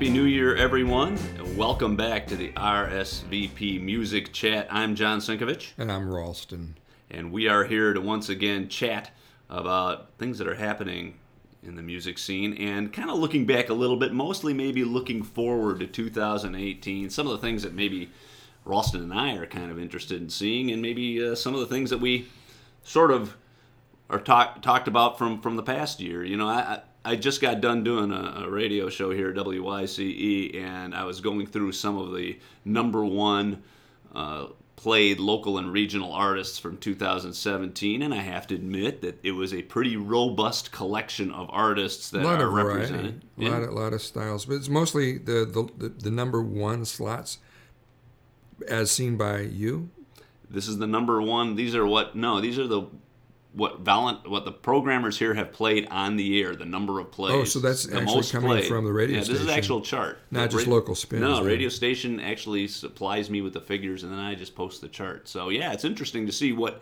Happy New Year, everyone. Welcome back to the RSVP Music Chat. I'm John Sinkevics, And I'm Ralston. and we are here to once again chat about things that are happening in the music scene and kind of looking back a little bit, mostly maybe looking forward to 2018. Some of the things that maybe Ralston and I are kind of interested in seeing, and maybe uh, some of the things that we sort of are talk, talked about from from the past year. You know, I I just got done doing a, a radio show here at WYCE, and I was going through some of the number one uh, played local and regional artists from 2017, and I have to admit that it was a pretty robust collection of artists that A lot are of variety, represented. a lot, of, lot of styles, but it's mostly the, the, the, the number one slots as seen by you. This is the number one. These are what? No, these are the what Valent, what the programmers here have played on the air. The number of plays. Oh, so that's the actually coming played. from the radio Yeah, this is station, actual chart. not The just ra- local spins, No, radio station actually supplies me with the figures, and then I just post the chart. So yeah, it's interesting to see what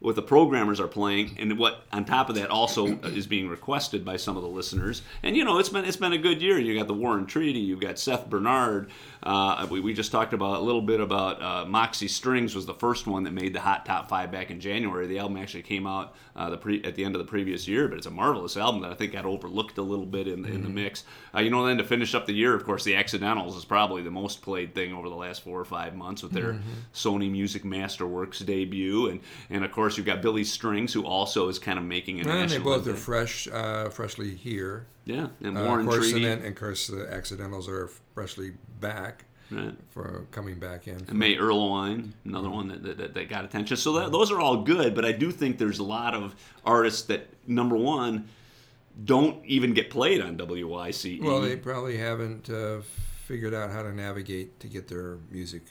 what the programmers are playing, and what on top of that also is being requested by some of the listeners. And you know, it's been it's been a good year. You got the Warren Treaty, you've got Seth Bernard. Uh, we, we just talked about a little bit about uh, Moxie Strings was the first one that made the Hot Top Five back in January. The album actually came out uh, the pre, at the end of the previous year, but it's a marvelous album that I think got overlooked a little bit in, in the mix. Uh, you know, then to finish up the year, of course, the Accidentals is probably the most played thing over the last four or five months with their Sony Music Masterworks debut, and and of course you've got Billy Strings, who also is kind of making an. And they both are fresh, uh, freshly here. yeah, and Uh, Warren of course, Treaty, and then, and of course, the accidentals are freshly back right. for coming back in. And May Erlewine, another one that, that, that got attention. So that, those are all good, but I do think there's a lot of artists that, number one, don't even get played on WYCE. Well, they probably haven't uh, figured out how to navigate to get their music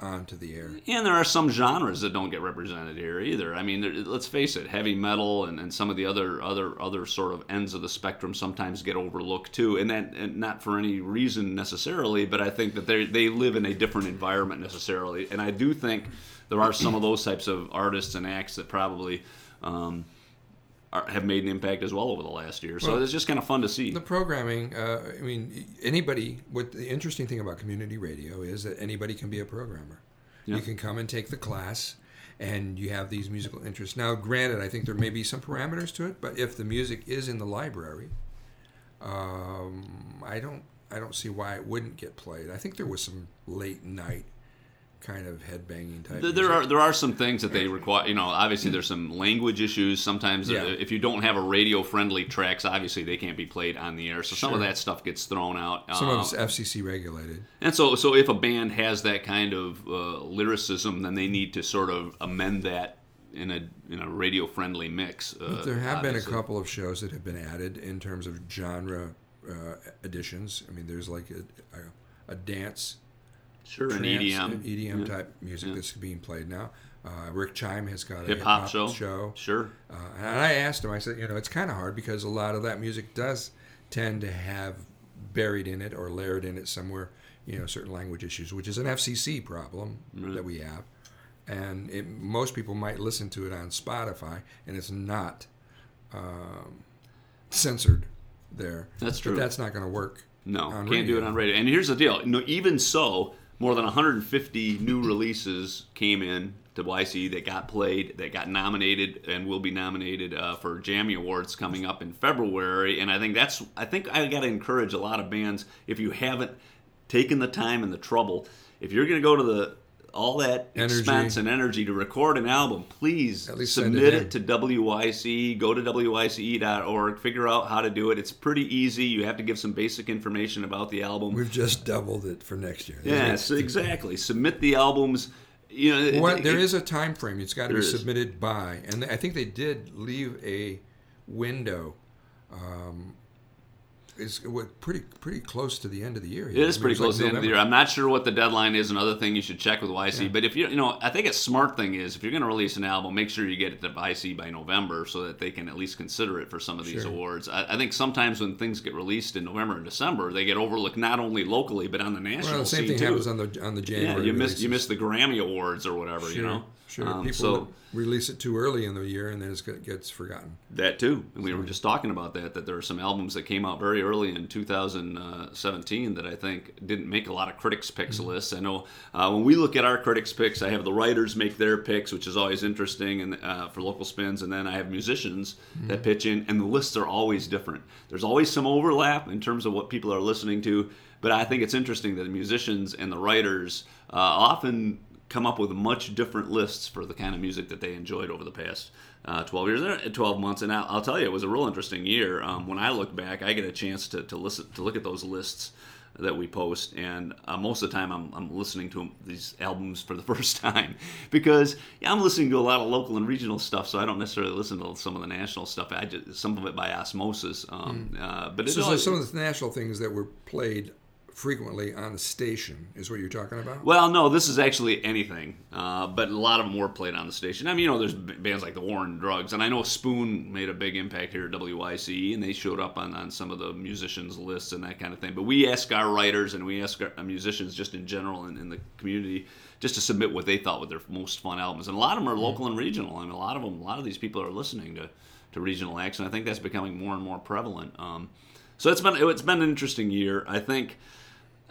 onto the air. and there are some genres that don't get represented here either. I mean, let's face it, heavy metal and, and some of the other other other sort of ends of the spectrum sometimes get overlooked too, and that and not for any reason necessarily, but I think that they they live in a different environment necessarily, and I do think there are some of those types of artists and acts that probably. Um, are, have made an impact as well over the last year, so Well, it's just kind of fun to see. The programming, uh, I mean, anybody, what the interesting thing about community radio is that anybody can be a programmer. Yeah. You can come and take the class and you have these musical interests. Now, granted, I think there may be some parameters to it, but if the music is in the library, um, I don't I don't see why it wouldn't get played. I think there was some late night kind of headbanging type. There, music. are there are some things that they require. You know, obviously there's some language issues. Sometimes Yeah. if you don't have a radio friendly tracks, obviously they can't be played on the air. So some of that stuff gets thrown out. some Um, of it's FCC regulated. and so so if a band has that kind of uh, lyricism, then they need to sort of amend that in a in a radio friendly mix. Uh, There have been a couple of shows that have been added in terms of genre uh, additions. I mean, there's like a, a, a dance, sure EDM, EDM yeah. type music Yeah. that's being played now. Uh, Rick Chime has got a hip hop hip-hop show. Sure. Uh, and I asked him, I said, you know, it's kind of hard because a lot of that music does tend to have buried in it or layered in it somewhere, you know, certain language issues, which is an FCC problem Right. that we have. And it, most people might listen to it on Spotify, and it's not um, censored there. That's true. But that's not going to work. No, can't do it on radio. And here's the deal: no, even so, more than 150 new releases came in to YC that got played, that got nominated, and will be nominated uh, for Jammy Awards coming up in February. And I think that's, I think I got to encourage a lot of bands if you haven't taken the time and the trouble, if you're going to go to the all that Energy. expense and energy to record an album, please submit it it, to WYC. Go to WYCE.org. Figure out how to do it. It's pretty easy. You have to give some basic information about the album. We've just doubled it for next year. Yes, exactly. Submit the albums. You know, it- What, there it- is a time frame. It's got to be is. submitted by, and I think they did leave a window. Um, what pretty pretty close to the end of the year. It is pretty close to the end of the year. I'm not sure what the deadline is. Another thing you should check with YC. Yeah. But if you, you know, I think a smart thing is if you're going to release an album, make sure you get it to YC by November so that they can at least consider it for some of these Sure. awards. I, I think sometimes when things get released in November and December, they get overlooked not only locally but on the national Well, the same scene thing too. happens on the on the yeah, you miss you miss the Grammy awards or whatever. Sure, You know, sure. Um, People so release it too early in the year, and then it gets forgotten. That too, and we were just talking about that. That there are some albums that came out very early in 2017 that I think didn't make a lot of critics picks Mm-hmm. lists. I know uh, when we look at our critics picks, I have the writers make their picks, which is always interesting, and uh, for local spins, and then I have musicians Mm-hmm. that pitch in, and the lists are always different. There's always some overlap in terms of what people are listening to, but I think it's interesting that the musicians and the writers uh, often come up with much different lists for the kind of music that they enjoyed over the past uh, 12 years, uh, 12 months. And I'll, I'll tell you, it was a real interesting year. Um, when I look back, I get a chance to, to listen to look at those lists that we post, and uh, most of the time I'm, I'm listening to these albums for the first time because yeah, I'm listening to a lot of local and regional stuff, so I don't necessarily listen to some of the national stuff. I just some of it by osmosis. Um, uh, but So, so always- some of the national things that were played frequently on the station is what you're talking about. Well, no, this is actually anything, uh, but a lot of them were played on the station. I mean, you know, there's bands like the War on Drugs, and I know Spoon made a big impact here at WYCE, and they showed up on, on some of the musicians' lists and that kind of thing. But we ask our writers and we ask our musicians just in general in, in the community just to submit what they thought were their most fun albums, and a lot of them are local and regional. Mean, a lot of them, a lot of these people are listening to, to regional acts, and I think that's becoming more and more prevalent. Um, so it's been it's been an interesting year. I think.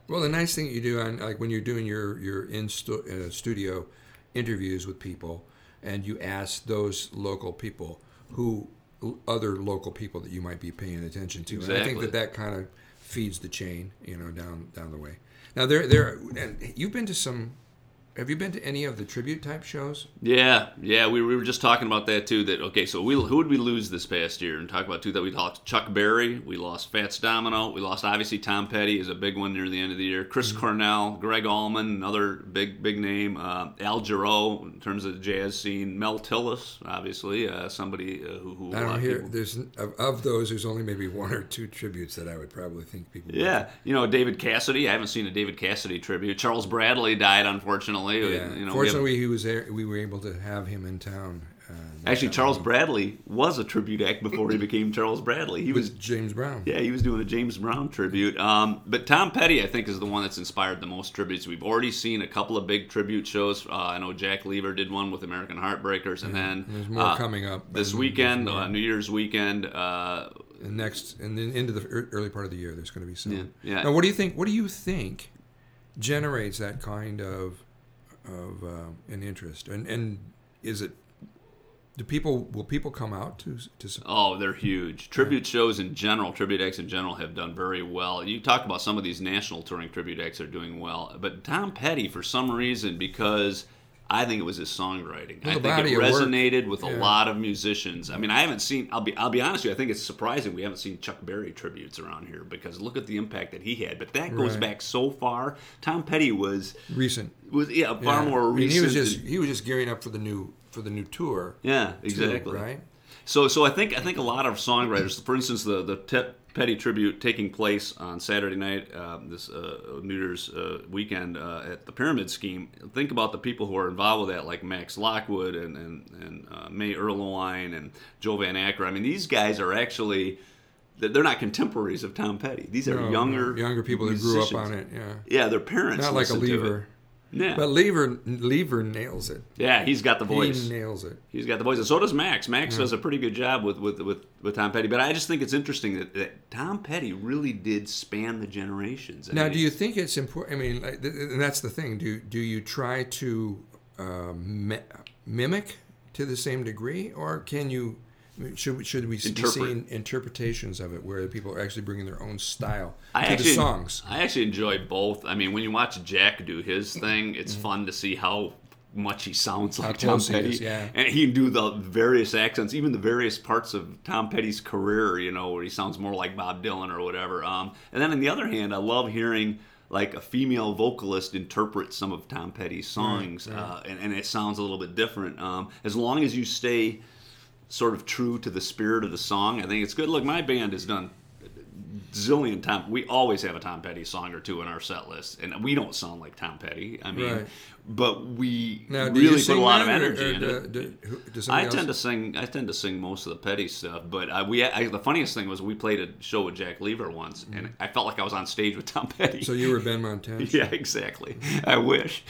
Well, the nice thing you do on like when you're doing your your in stu- uh, studio interviews with people, and you ask those local people who other local people that you might be paying attention to. And I think that that kind of feeds the chain, you know, down down the way. Now there there and you've been to some. Have you been to any of the tribute type shows? Yeah, yeah, we, we were just talking about that too. That okay, so we who would we lose this past year? And talk about two that we lost Chuck Berry, we lost Fats Domino, we lost obviously Tom Petty is a big one near the end of the year. Chris Mm-hmm. Cornell, Gregg Allman, another big big name. Uh, Al Jarreau in terms of the jazz scene. Mel Tillis, obviously uh, somebody uh, who, who I don't hear. people- There's of, of those. There's only maybe one or two tributes that I would probably think people. would Yeah, you know David Cassidy. I haven't seen a David Cassidy tribute. Charles Bradley died unfortunately. Yeah. You know, we have- Fortunately, he was there. We were able to have him in town. Uh, actually Charles. Bradley was a tribute act before he became Charles Bradley. He was James Brown. Yeah, he was doing a James Brown tribute. Um, but Tom Petty, I think, is the one that's inspired the most tributes. We've already seen a couple of big tribute shows. Uh, I know Jack Lever did one with American Heartbreakers, and then there's more uh, coming up this weekend, uh, New Year's weekend. Uh, and next and then into the early part of the year there's going to be some Yeah, yeah. now what do you think what do you think generates that kind of of uh, an interest and and is it do people will people come out to to support oh, they're huge. Tribute shows in general, tribute acts in general, have done very well. You talk about some of these national touring tribute acts are doing well, but Tom Petty, for some reason, because I think it was his songwriting. Well, I think it of work. resonated with a lot of musicians. I mean, I haven't seen. I'll be. I'll be honest with you. I think it's surprising we haven't seen Chuck Berry tributes around here because look at the impact that he had. But that goes Right. back so far. Tom Petty was recent was yeah far Yeah. more I mean, recent. he was just he was just gearing up for the new for the new tour yeah, too, exactly. right So, so I think I think a lot of songwriters, for instance, the the Te- Petty tribute taking place on Saturday night, uh, this uh, New Year's uh, weekend uh, at the Pyramid Scheme. Think about the people who are involved with that, like Max Lockwood and and, and uh, May Erlewine and Joe Van Acker. I mean, these guys are actually they're not contemporaries of Tom Petty. These are No, younger no, younger people that grew up on it yeah Yeah, their parents. not like a listened to it. lever Yeah, but lever lever nails it yeah, he's got the voice. he nails it He's got the voice, and so does Max. Max does a pretty good job with, with, with, with Tom Petty. But I just think it's interesting that, that Tom Petty really did span the generations. I Now, mean, do you think it's important? I mean, like, th- and that's the thing. Do do you try to um, mi- mimic to the same degree, or can you? Should we- should we be Interpret. seeing interpretations of it where people are actually bringing their own style I to actually, the songs? I actually enjoy both. I mean, when you watch Jack do his thing, it's Mm-hmm. fun to see how much he sounds like Tom Petty. is, yeah. And he can do the various accents, even the various parts of Tom Petty's career, you know, where he sounds more like Bob Dylan or whatever. Um, and then on the other hand, I love hearing like a female vocalist interpret some of Tom Petty's songs, Uh, and, and it sounds a little bit different. Um, as long as you stay sort of true to the spirit of the song, I think it's good. Look, my band has done zillion Tom. We always have a Tom Petty song or two in our set list, and we don't sound like Tom Petty. I mean, Right. but we Now, really put a lot of or- energy or into it. do- does I somebody tend to sing. I tend to sing most of the Petty stuff, but uh, we. I, the funniest thing was we played a show with Jack Lever once, and I felt like I was on stage with Tom Petty. Mm-hmm. So you were Benmont Tench. Yeah, exactly. I wish.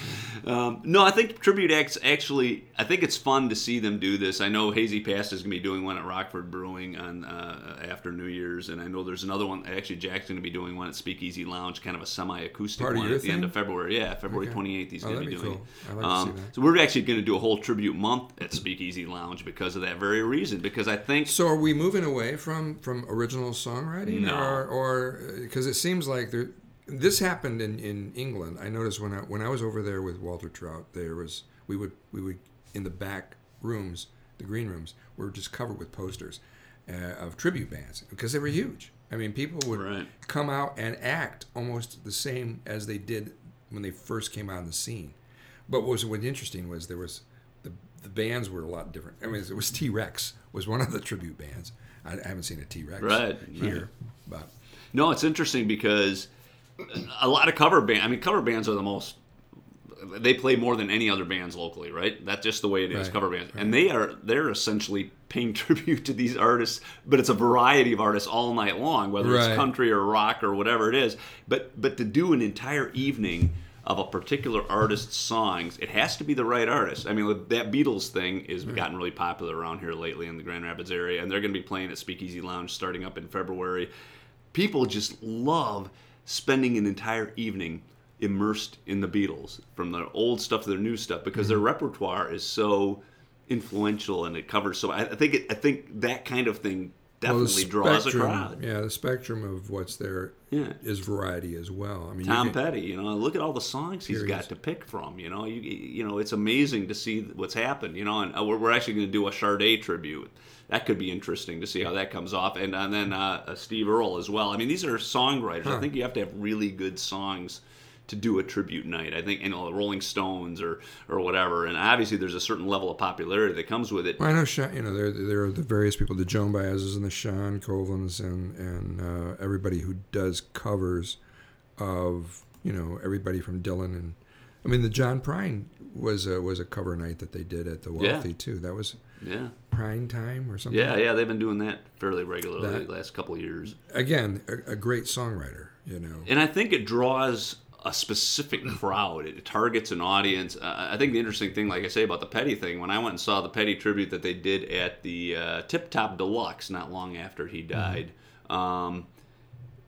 Um, no, I think tribute acts actually. I think it's fun to see them do this. I know Hazy Past is going to be doing one at Rockford Brewing on uh, after New Year's, and I know there's another one. Actually, Jack's going to be doing one at Speakeasy Lounge, kind of a semi-acoustic Part one at the end of February. Yeah, February Okay. 28th. He's Oh, going to be be doing. cool. Like um. So we're actually going to do a whole tribute month at Speakeasy Lounge because of that very reason. Because I think So are we moving away from from original songwriting, No. or or because it seems like there, this happened in, in England. I noticed when I when I was over there with Walter Trout, there was we would we would in the back rooms, the green rooms, were just covered with posters uh, of tribute bands because they were huge. I mean, people would Right. come out and act almost the same as they did when they first came out on the scene. But what was what interesting was there was the the bands were a lot different. I mean, it was T Rex was one of the tribute bands. I, I haven't seen a T Rex Right, here, but No, it's interesting because a lot of cover band. I mean, cover bands are the most. They play more than any other bands locally, right? That's just the way it is. Right, Cover bands, and they are they're essentially paying tribute to these artists, but it's a variety of artists all night long, whether Right. it's country or rock or whatever it is. But but to do an entire evening of a particular artist's songs, it has to be the right artist. I mean, that Beatles thing has gotten really popular around here lately in the Grand Rapids area, and they're going to be playing at Speakeasy Lounge starting up in February. People just love spending an entire evening immersed in the Beatles, from their old stuff to their new stuff, because their repertoire is so influential and it covers so. I I think it, I think that kind of thing well, definitely draws a crowd. Yeah, the spectrum of what's there is Yeah. variety as well. I mean, you Tom can- Petty, you know, look at all the songs he's got to pick from. You know, you you know, it's amazing to see what's happened. You know, and uh, we're, we're actually going to do a Sade tribute. That could be interesting to see how that comes off, and and then uh, uh, Steve Earle as well. I mean, these are songwriters. I think you have to have really good songs to do a tribute night. I think you know the Rolling Stones or or whatever, and obviously there's a certain level of popularity that comes with it. Well, I know, Sean, you know, there there are the various people, the Joan Baez's and the Shawn Colvins and and uh, everybody who does covers of you know everybody from Dylan and I mean the John Prine was a, was a cover night that they did at the Yeah. Wealthy too. That was Yeah, Prine Time or something. yeah, yeah. They've been doing that fairly regularly That- the last couple of years. Again, a, a great songwriter. You know. and I think it draws a specific crowd. It targets an audience. Uh, I think the interesting thing, like I say about the Petty thing, when I went and saw the Petty tribute that they did at the uh, Tip Top Deluxe not long after he Mm-hmm. died, um,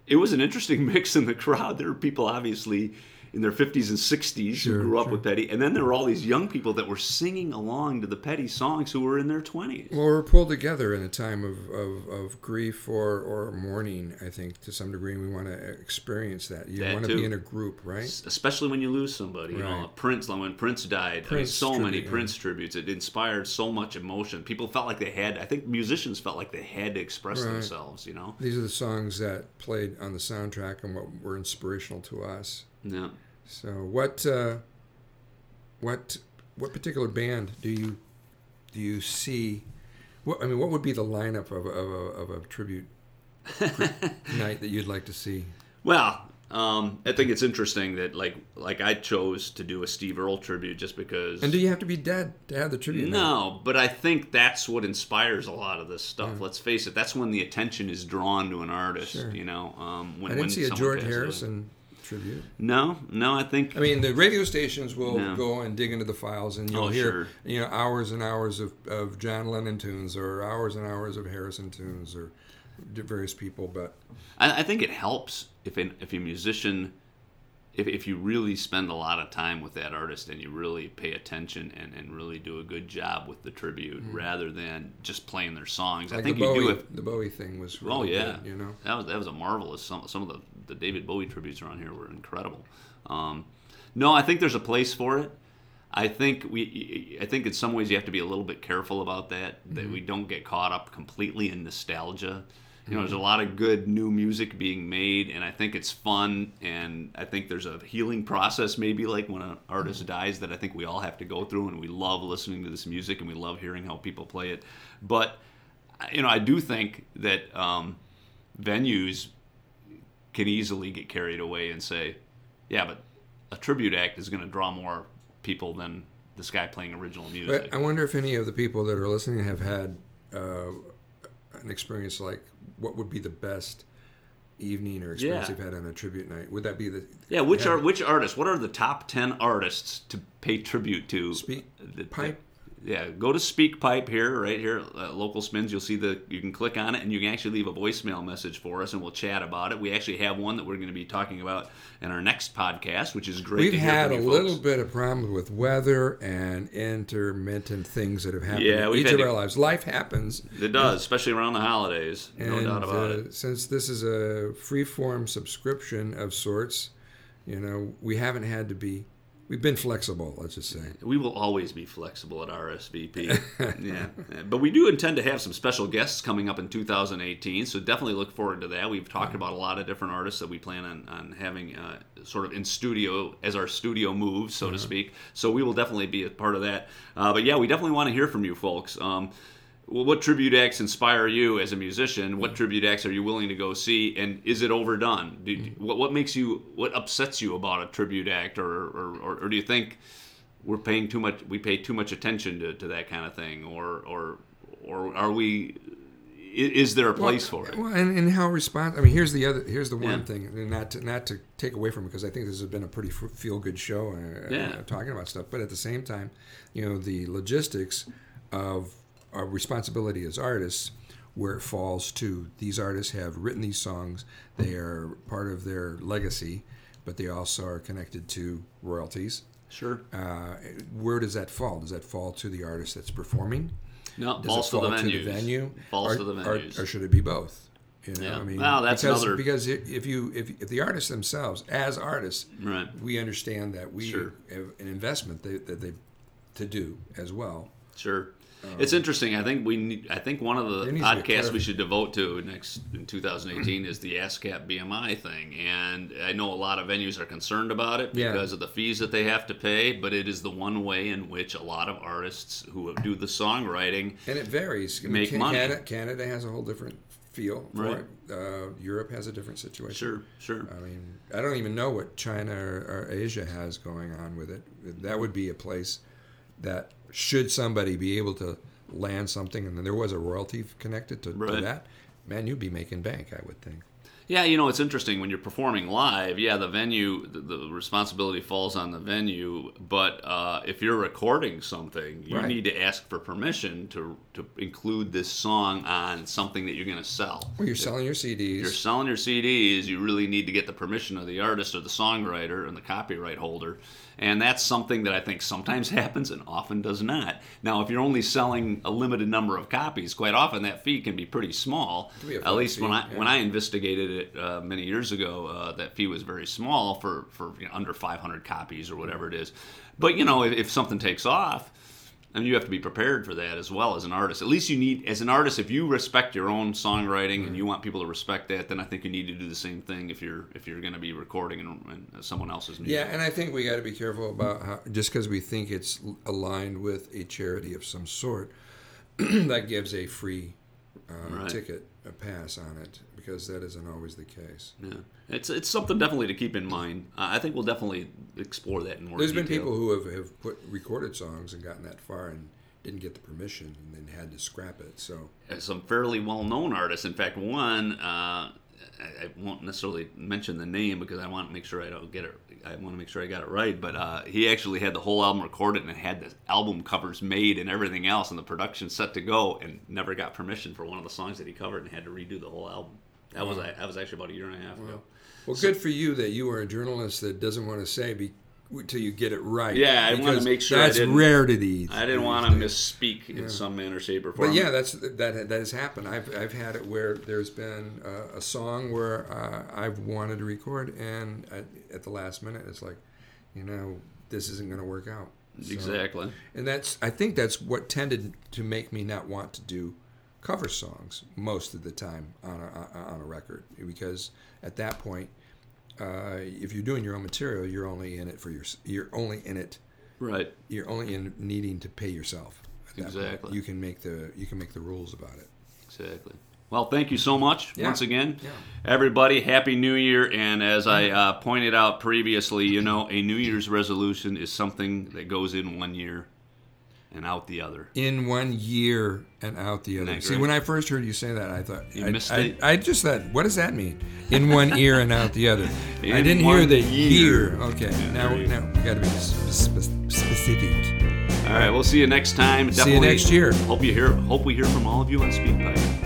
it was an interesting mix in the crowd. There were people obviously in their 50s and 60s Sure, who grew up sure. with Petty, and then there were all these young people that were singing along to the Petty songs who were in their 20s. Well, we're pulled together in a time of, of, of grief or, or mourning, I think, to some degree. We want to experience that. You That want to too. be in a group, right? especially when you lose somebody. You know, Prince, when Prince died, I mean, Prince so many tribute, yeah. Prince tributes. It inspired so much emotion. People felt like they had. I think musicians felt like they had to express Right. themselves. You know. These are the songs that played on the soundtrack and what were inspirational to us. Yeah. So, what uh, what what particular band do you do you see? What I mean, what would be the lineup of a, of a, of a tribute night that you'd like to see? Well, um, I think it's interesting that like like I chose to do a Steve Earle tribute just because. And do you have to be dead to have the tribute? night? no, but I think that's what inspires a lot of this stuff. Let's face it, that's when the attention is drawn to an artist. Sure. You know, um, when I didn't when see a George. Harrison tribute. No, no, I think I mean, the radio stations will No. go and dig into the files, and you'll Oh, hear sure. you know hours and hours of, of John Lennon tunes, or hours and hours of Harrison tunes, or various people. But I, I think it helps if an, if a musician, if, if you really spend a lot of time with that artist and you really pay attention and, and really do a good job with the tribute rather than just playing their songs. I Mm-hmm. think the you Bowie, do it. the Bowie thing was really Oh yeah, good, you know. that was that was a marvelous. Some some of the, the David Bowie tributes around here were incredible. Um, no, I think there's a place for it. I think we, I think in some ways you have to be a little bit careful about that. That Mm-hmm. we don't get caught up completely in nostalgia. You know, there's a lot of good new music being made, and I think it's fun. And I think there's a healing process, maybe like when an artist dies, that I think we all have to go through. And we love listening to this music, and we love hearing how people play it. But you know, I do think that um, venues can easily get carried away and say, "Yeah, but a tribute act is going to draw more people than this guy playing original music." But I wonder if any of the people that are listening have had uh, an experience like what would be the best evening or experience Yeah. they've had on a tribute night. Would that be the yeah, which are which artists? What are the top ten artists to pay tribute to? Speak- The- pipe yeah, go to SpeakPipe here, right here, uh, local spins. You'll see the you can click on it, and you can actually leave a voicemail message for us, and we'll chat about it. We actually have one that we're going to be talking about in our next podcast, which is great. We've had a you little folks. bit of problems with weather and intermittent things that have happened Yeah, in each of to- our lives. Life happens. It does, especially around the holidays. No and doubt about uh, it. since this is a free-form subscription of sorts, you know, we haven't had to be. We've been flexible. Let's just say. We will always be flexible at RSVP. yeah. But we do intend to have some special guests coming up in 2018, so definitely look forward to that. We've talked about a lot of different artists that we plan on, on having uh, sort of in studio as our studio moves, so to speak. So we will definitely be a part of that. Uh, but yeah, we definitely want to hear from you folks. Um, what tribute acts inspire you as a musician? What tribute acts are you willing to go see? And is it overdone? Do, what, what makes you, what upsets you about a tribute act? Or, or, or, or do you think we're paying too much, we pay too much attention to, to that kind of thing? Or, or, or are we, is there a place for it? Well, and, and how respond? I mean, here's the other. Here's the one Yeah. thing, and not to, not to take away from it because I think this has been a pretty feel good show. Uh, Yeah. uh, talking about stuff, but at the same time, you know, the logistics of our responsibility as artists, where it falls to these artists have written these songs. They are part of their legacy, but they also are connected to royalties. Sure. Uh, where does that fall? Does that fall to the artist that's performing? No, Does falls it to fall the to the venue? Falls or, to the or- venues. Or, should it be both? You know, Yeah. I mean, Well, that's because, another- because if you if, if the artists themselves, as artists, Right. we understand that we Sure. have an investment they, that they to do as well. Sure. It's interesting. I think we need, I think one of the Um, There needs to be a podcasts we should devote to next in 2018 is the ASCAP BMI thing. And I know a lot of venues are concerned about it Yeah. because of the fees that they have to pay, but it is the one way in which a lot of artists who do the songwriting And it varies. I mean, Make Ca- money. Canada, Canada has a whole different feel for Right. it. Uh, Europe has a different situation. Sure, sure. I mean, I don't even know what China or, or Asia has going on with it. That would be a place that should somebody be able to land something, and then there was a royalty connected to, to that, man, you'd be making bank, I would think. Yeah, you know, it's interesting when you're performing live. Yeah, the venue, the, the responsibility falls on the venue. But uh, if you're recording something, you Right. need to ask for permission to to include this song on something that you're going to sell. Well, you're selling your CDs. You're selling your CDs. You really need to get the permission of the artist or the songwriter and the copyright holder, and that's something that I think sometimes happens and often does not. Now, if you're only selling a limited number of copies, quite often that fee can be pretty small. At least when I yeah. when I investigated it uh, many years ago, uh, that fee was very small for for you know, under 500 copies or whatever it is. But you know, if, if something takes off. And you have to be prepared for that as well as an artist. At least you need, as an artist, if you respect your own songwriting and you want people to respect that, then I think you need to do the same thing if you're if you're going to be recording and, and someone else's music. yeah, and I think we got to be careful about how, just because we think it's aligned with a charity of some sort, that gives a free uh, Right. ticket, a pass on it, because that isn't always the case. Yeah. It's it's something definitely to keep in mind. Uh, I think we'll definitely explore that in more. There's been people who have, have put recorded songs and gotten that far and didn't get the permission and then had to scrap it. So uh, some fairly well-known artists. In fact, one uh, I, I won't necessarily mention the name because I want to make sure I don't get it. I want to make sure I got it right. But uh, he actually had the whole album recorded and had the album covers made and everything else, and the production set to go, and never got permission for one of the songs that he covered and had to redo the whole album. That was that was actually about a year and a half ago. well, good for you that you are a journalist that doesn't want to say be, until you get it right. Yeah, I wanna make sure that's didn't- rare to these. I didn't want to misspeak in some manner, shape, or form. But yeah, that's that that has happened. I've I've had it where there's been a, a song where uh, I've wanted to record, and at, at the last minute, it's like, you know, this isn't going to work out. So- exactly. and that's I think that's what tended to make me not want to do cover songs most of the time on a on a record because at that point, uh, if you're doing your own material, you're only in it for your you're only in it Right. you're only in needing to pay yourself. Exactly. You can make the you can make the rules about it. Exactly. Well, thank you so much Yeah. once again. Yeah. Everybody, Happy New Year. And as I uh, pointed out previously, you know, a New Year's resolution is something that goes in one year and out the other. In one year and out the other. See, when I first heard you say that, I thought You I, missed I, it. I just thought, what does that mean? In one ear and out the other. I didn't hear the year. year. Okay, now there now we got to be sp- sp- specific. All right, we'll see you next time. See you next year. Hope you hear. Hope we hear from all of you on SpeakPipe.